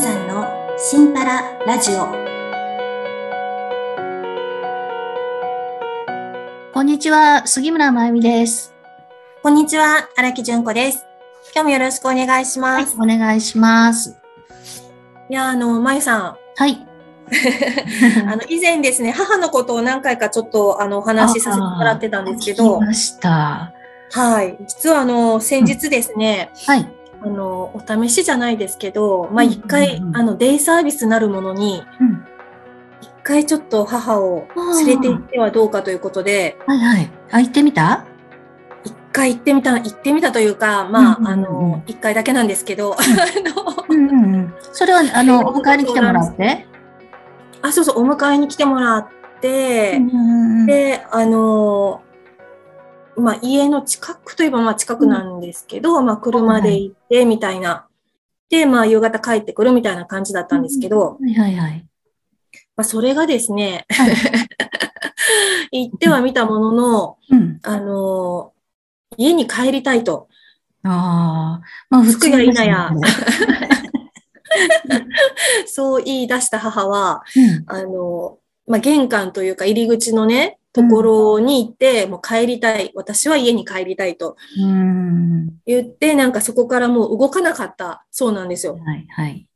さんのシンパララジオこんにちは、杉村真由美です。こんにちは荒木純子です今日もよろしくお願いします、お願いします。い、やあのまゆさんはい。あの以前ですね母のことを何回かちょっとあのお話しさせてもらってたんですけ聞どきました。はい実はあの先日ですね、はい。あのお試しじゃないですけどまあうん一回、うんうんあのデイサービスなるものにうん。一回ちょっと母を連れて行ってはどうかということではいはい。あ、行ってみた？一回行ってみた行ってみたというかまあ、うんうんうんあの一回だけなんですけど、あのうんうんうん。それは、あの、お迎えに来てもらって？あそうそうお迎えに来てもらって、うんうんうんであのまあ家の近くといえばまあ近くなんですけど、まあ車で行ってみたいな。で、まあ夕方帰ってくるみたいな感じだったんですけど、はいはいはい。まあそれがですね、はい 行ってはみたものの、うん。あの家に帰りたいと。ああ。まあ、普通着くや否ですよやね そう言い出した母は、うん。あの、まあ、玄関というか入り口のね、ところに行って、もう帰りたい。私は家に帰りたいとうん。言って、なんかそこからもう動かなかったそうなんですよ。はいはい。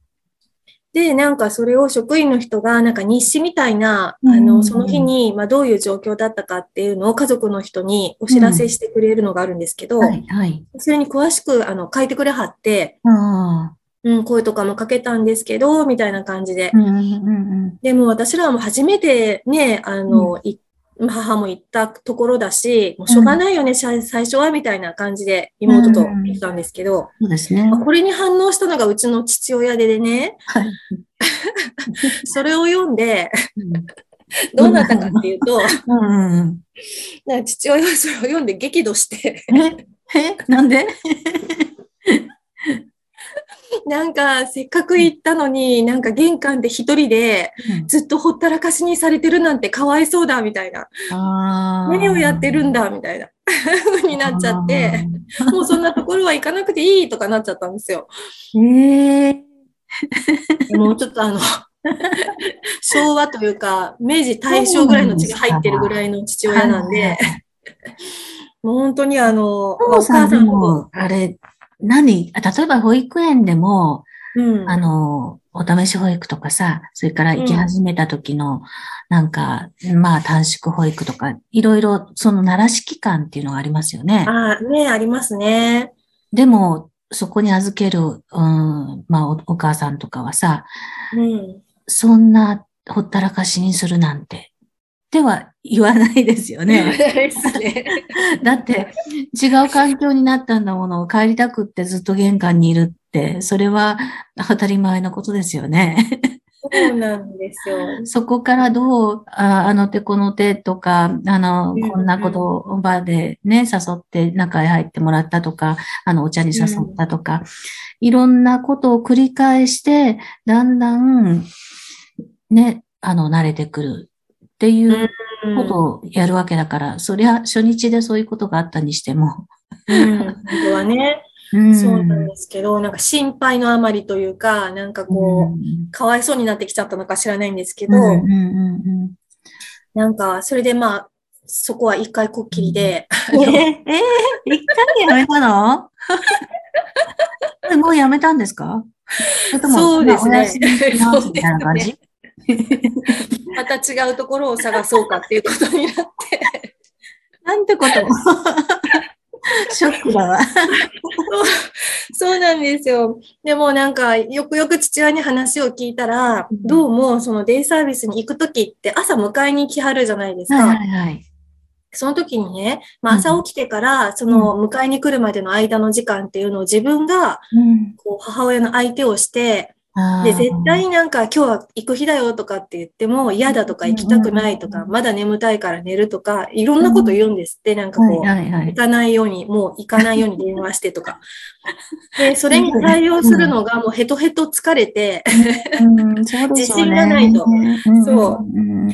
で、なんかそれを職員の人が、なんか日誌みたいな、あうんの、その日に、まあ、どういう状況だったかっていうのを家族の人にお知らせしてくれるのがあるんですけど、はいはい。それに詳しく、あの、書いてくれはって。うん、声とかもかけたんですけど、みたいな感じでう。んうんうんでも私らはもう初めてね、あの、い母も行ったところだし、もうしょうがないよね、最最初は、みたいな感じで妹と言ってたんですけど、そうですね。まあ。これに反応したのがうちの父親でね、はい。それを読んで、うん。どうなったかっていうと、うん。うん。父親はそれを読んで激怒して、え？え？なんで？なんかせっかく行ったのに、なんか玄関で一人でずっとほったらかしにされてるなんてかわいそうだ、みたいな。あ何をやってるんだ、みたいな。風になっちゃって、。もうそんなところは行かなくていいとかなっちゃったんですよ。ええもうちょっとあの、昭和というか、明治大正ぐらいの血が入ってるぐらいの父親なんで、もう本当にあの、まあおお母さんも、あれ、何あ例えば保育園でも、うん、あの、お試し保育とかさ、それから行き始めた時の、なんか、まあ短縮保育とか、いろいろその慣らし期間っていうのがありますよね。あね、ありますね。でも、そこに預ける、うん、まあおお母さんとかはさ、うん。そんなほったらかしにするなんて、では言わないですよね。だって違う環境になったんだものを帰りたくってずっと玄関にいるって、それは当たり前のことですよね。そうなんですよ。そこからどう、ああの手この手とか、あの、うんこんなこと場でね、誘って中へ入ってもらったとか、あのお茶に誘ったとか、いろんなことを繰り返して、だんだん、ね、あの、慣れてくるっていううん。ことをやるわけだから、そりゃ初日でそういうことがあったにしても。うん、本当はね、うん。そうなんですけど、なんか心配のあまりというか、なんかこう、かわいそうになってきちゃったのか知らないんですけど、なんか、それでまあ、そこは一回こっきりで、うん。え ー、えー、一回でやめたの？えもうやめたんですか？そうですね。まあお休みしますみたいな感じ？また違うところを探そうかっていうことになって、なんてことショックだわ。そうなんですよ。でもなんか、よくよく父親に話を聞いたら、うんどうもそのデイサービスに行くときって朝迎えに来はるじゃないですか。はいはいはい。その時にね、まあ、うん朝起きてから、その迎えに来るまでの間の時間っていうのを自分が、母親の相手をして、で、絶対なんか今日は行く日だよとかって言っても嫌だとか行きたくないとか、まだ眠たいから寝るとか、いろんなこと言うんですって、なんかこう。行かないように、もう行かないように電話してとか。で、それに対応するのがもうヘトヘト疲れて。自信がないとうんそううん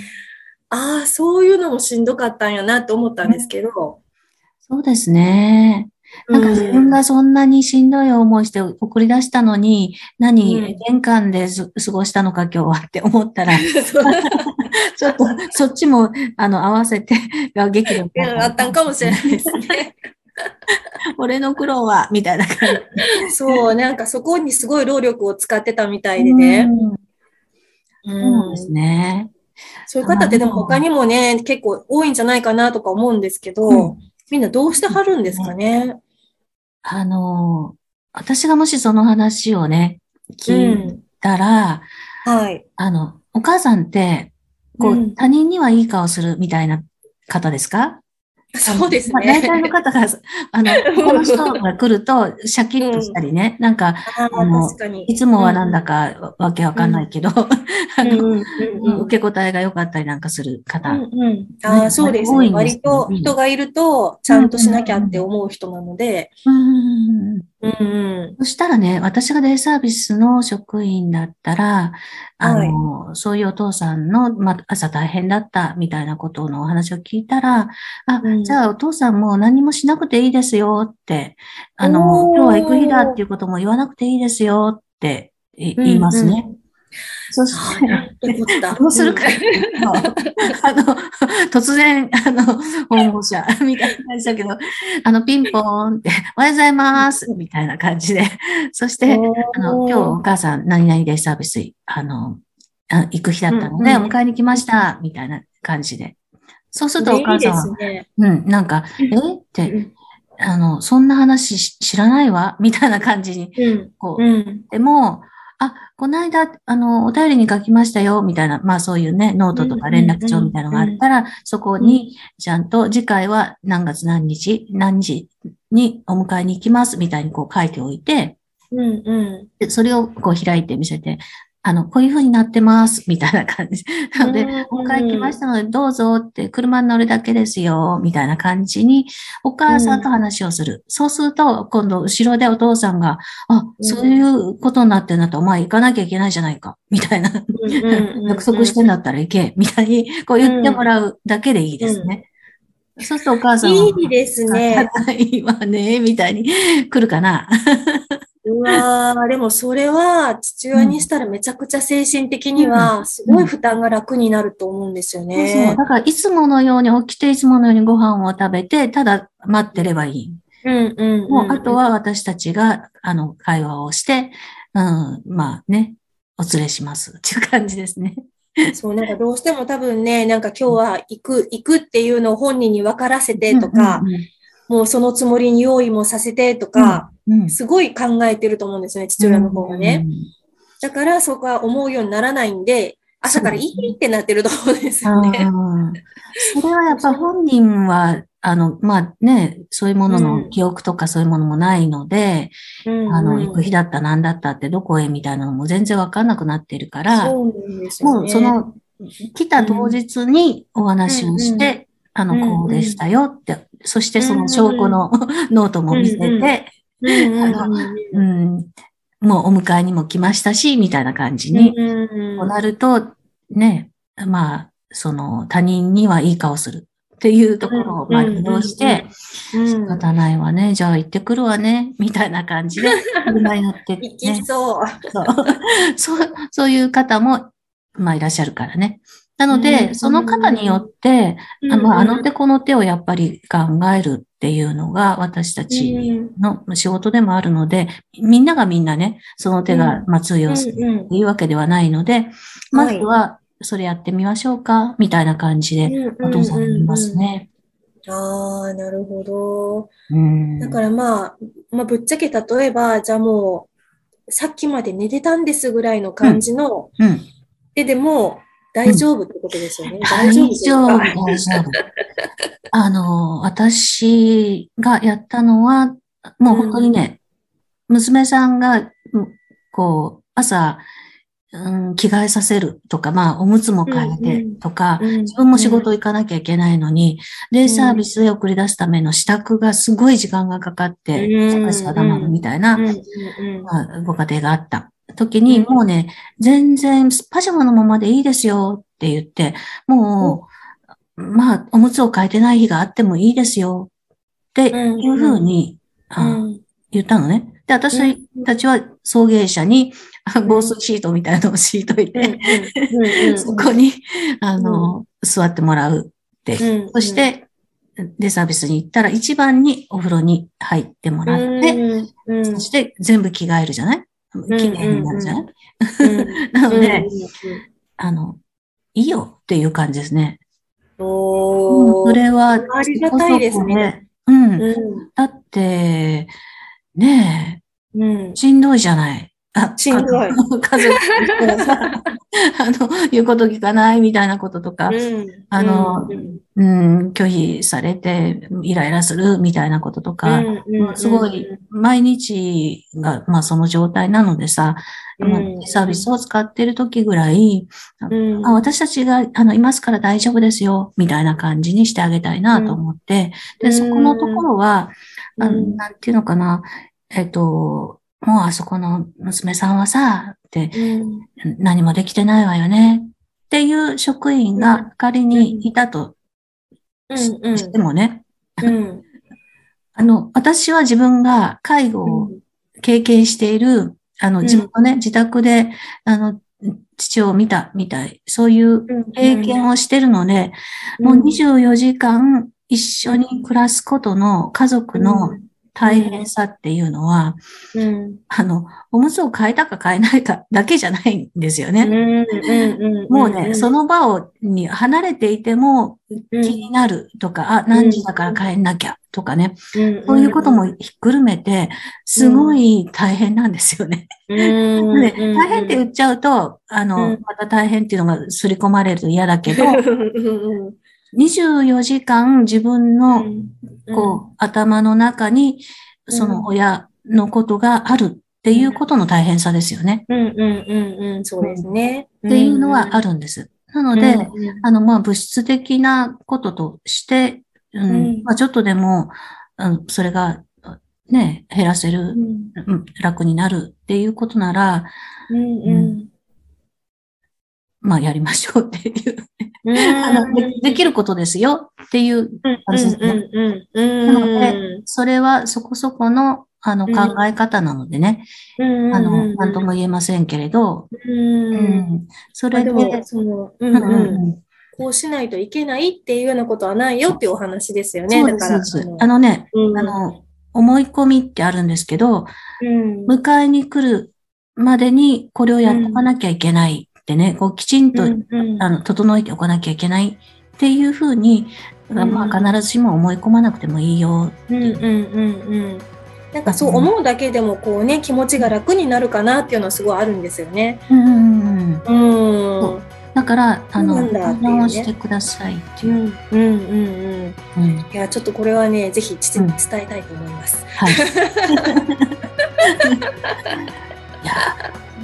ああ、そういうのもしんどかったんやなって思ったんですけど、そうですね。なんか自分がそんなにしんどい思いして送り出したのに、何、玄関で過ごしたのか今日はって思ったら、ちょっとそっちもあの合わせてが激力あったんかもしれないですね。俺の苦労は、みたいな感じ。そう、なんかそこにすごい労力を使ってたみたいでね。うん、そうですね。そういう方ってでも他にもね、結構多いんじゃないかなとか思うんですけど、うん、みんなどうしてはるんですかね？あの、私がもしその話をね、聞いたら、うん、はい。あの、お母さんって、こう、他人にはいい顔するみたいな方ですか？そうですね。大体の方が、あの、この人が来ると、シャキッとしたりね、うん、なんか、あのいつもはなんだかわけわかんないけど、あの、受け答えが良かったりなんかする方。うんうん、ああ、そうですね。割と人がいると、ちゃんとしなきゃって思う人なので、うんうん、そしたらね、私がデイサービスの職員だったら、あの、はい、そういうお父さんの、まあ、朝大変だったみたいなことのお話を聞いたら、あ、うん、じゃあお父さんも何もしなくていいですよって、あの、今日は行く日だっていうことも言わなくていいですよって言いますね。うんうんそして、どうするかあの、突然、あの、訪問者みたいな感じだけど、あの、ピンポーンって、おはようございますみたいな感じで、そして、あの、今日お母さん何々でサービス、あの、行く日だったので、お迎えに来ました、みたいな感じで。そうするとお母さんは、うん、なんか、え？って、あの、そんな話知らないわ？みたいな感じに、こう、でも、あ、この間、あの、お便りに書きましたよ、みたいな、まあそういうね、ノートとか連絡帳みたいなのがあったら、そこに、ちゃんと次回は何月何日、何時にお迎えに行きます、みたいにこう書いておいて、うんうん、でそれをこう開いて見せて、あの、こういう風になってます、みたいな感じ。な ので、お迎え来ましたので、どうぞって、車に乗るだけですよ、みたいな感じに、お母さんと話をする。うん、そうすると、今度、後ろでお父さんが、あ、そういうことになってんだと、お前行かなきゃいけないじゃないか、みたいな。約束してんだったら行け、みたいに、こう言ってもらうだけでいいですね。うん、そうするとお母さんは、いいですね。いいわね、みたいに来るかな。うわー、でもそれは父親にしたらめちゃくちゃ精神的にはすごい負担が楽になると思うんですよね。そうそうだからいつものように起きていつものようにご飯を食べて、ただ待ってればいい。うんうん、うん、もうあとは私たちがあの会話をして、うん、まあね、お連れしますっていう感じですね。そう、なんかどうしても多分ね、なんか今日は行く、行くっていうのを本人に分からせてとか、うんうんうんもうそのつもりに用意もさせてとか、すごい考えてると思うんですよね、父親の方がね。だからそこは思うようにならないんで、朝からいいってなってると思うんですよね。それはやっぱ本人は、あの、まあね、そういうものの記憶とかそういうものもないので、うん、あの、行く日だったなんだったってどこへみたいなのも全然わかんなくなっているから、そうね、もうその、来た当日にお話をして、あの、こうでしたよって、そしてその証拠の ノートも見せて、うん、もうお迎えにも来ましたし、みたいな感じに、こうなると、ね、まあ、その他人にはいい顔するっていうところをまあ利用して、仕方ないわね、じゃあ行ってくるわね、みたいな感じで、車に乗って、ね、行きそう。そう。そういう方も、まあいらっしゃるからね。なので、その方によって、あのあの手この手をやっぱり考えるっていうのが私たちの仕事でもあるので、みんながみんなね、その手が通用するっていうわけではないので、まずはそれやってみましょうか、みたいな感じでお父さんいますね。ああ、なるほど。だからまあ、まあ、ぶっちゃけ例えば、じゃあもう、さっきまで寝てたんですぐらいの感じの、うん。うん、で、でも、大丈夫ってことですよね。大丈夫、大丈夫。あの、私がやったのは、もう本当にね、うん、娘さんが、こう、朝、うん、着替えさせるとか、まあ、おむつも変えてとか、うんうん、自分も仕事行かなきゃいけないのに、デイサービスで送り出すための支度がすごい時間がかかって、定まるみたいな、ご家庭があった。時に、もうね、全然パジャマのままでいいですよって言って、もう、まあ、おむつを変えてない日があってもいいですよっていうふうにあ言ったのね。で、私たちは送迎車に防水シートみたいなのを敷いといて、そこに、あの、座ってもらうって。そして、デサービスに行ったら一番にお風呂に入ってもらって、そして全部着替えるじゃない綺麗になるじゃない、なので、あの、いいよっていう感じですね。おそれは、ありがたいですね。うん。だって、ねえ、うん、しんどいじゃない。あ、しんどい。家族あの、言うこと聞かないみたいなこととか、うん、あの、うん、拒否されてイライラするみたいなこととか、すごい、毎日が、まあその状態なのでさ、サービスを使ってる時ぐらい、あ私たちがあのいますから大丈夫ですよ、みたいな感じにしてあげたいなと思って、で、そこのところは、あなんていうのかな、えっと、もうあそこの娘さんはさ、って、何もできてないわよね。っていう職員が仮にいたとしてもね。あの、私は自分が介護を経験している、あの、自分のね、自宅で、あの、父を見たみたい、そういう経験をしてるので、もう24時間一緒に暮らすことの家族の大変さっていうのは、うん、あの、おむつを変えたか変えないかだけじゃないんですよね。もうね、その場をに離れていても気になるとか、あ、何時だから帰んなきゃとかね、そういうこともひっくるめて、すごい大変なんですよね。で大変って言っちゃうと、あの、また大変っていうのが刷り込まれると嫌だけど、24時間自分の、こう、頭の中に、その親のことがあるっていうことの大変さですよね。うんうんうんうん、そうですね。っていうのはあるんです。なので、あの、まあ、物質的なこととして、うん、まあ、ちょっとでも、うん、それが、ね、減らせる、うん、楽になるっていうことなら、うん。うんまあ、やりましょうっていう。あので。できることですよ。っていう感じですね。なので、それはそこそこのあの考え方なのでね、あの、なんとも言えませんけれど、うん、それで、その、こうしないといけないっていうようなことはないよっていうお話ですよね。だから。あのね、あの、思い込みってあるんですけど、迎えに来るまでにこれをやっとかなきゃいけないってね、こうきちんと、うんうん、あの整えておかなきゃいけないっていうふうに、うん、まあ、必ずしも思い込まなくてもいいよっていう。うんうんうんなんかそう思うだけでもこうね、気持ちが楽になるかなっていうのはすごいあるんですよね。うんうんうん。うん。だから、あの、相談をしてくださいっていう。うん、うん、うん、うん。いや、ちょっとこれはね、ぜひ父に伝えたいと思います。はい。いや、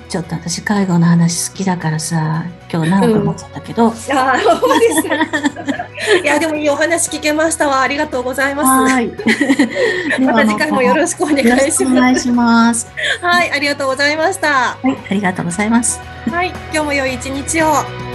ちょっと私介護の話好きだからさ今日長く思っちゃったけど、うん、あそうですいやでもいいお話聞けましたわ。ありがとうございます。はい。また次回もよろしくお願いします。お願いします。はいありがとうございました。はいありがとうございます。はい今日も良い一日を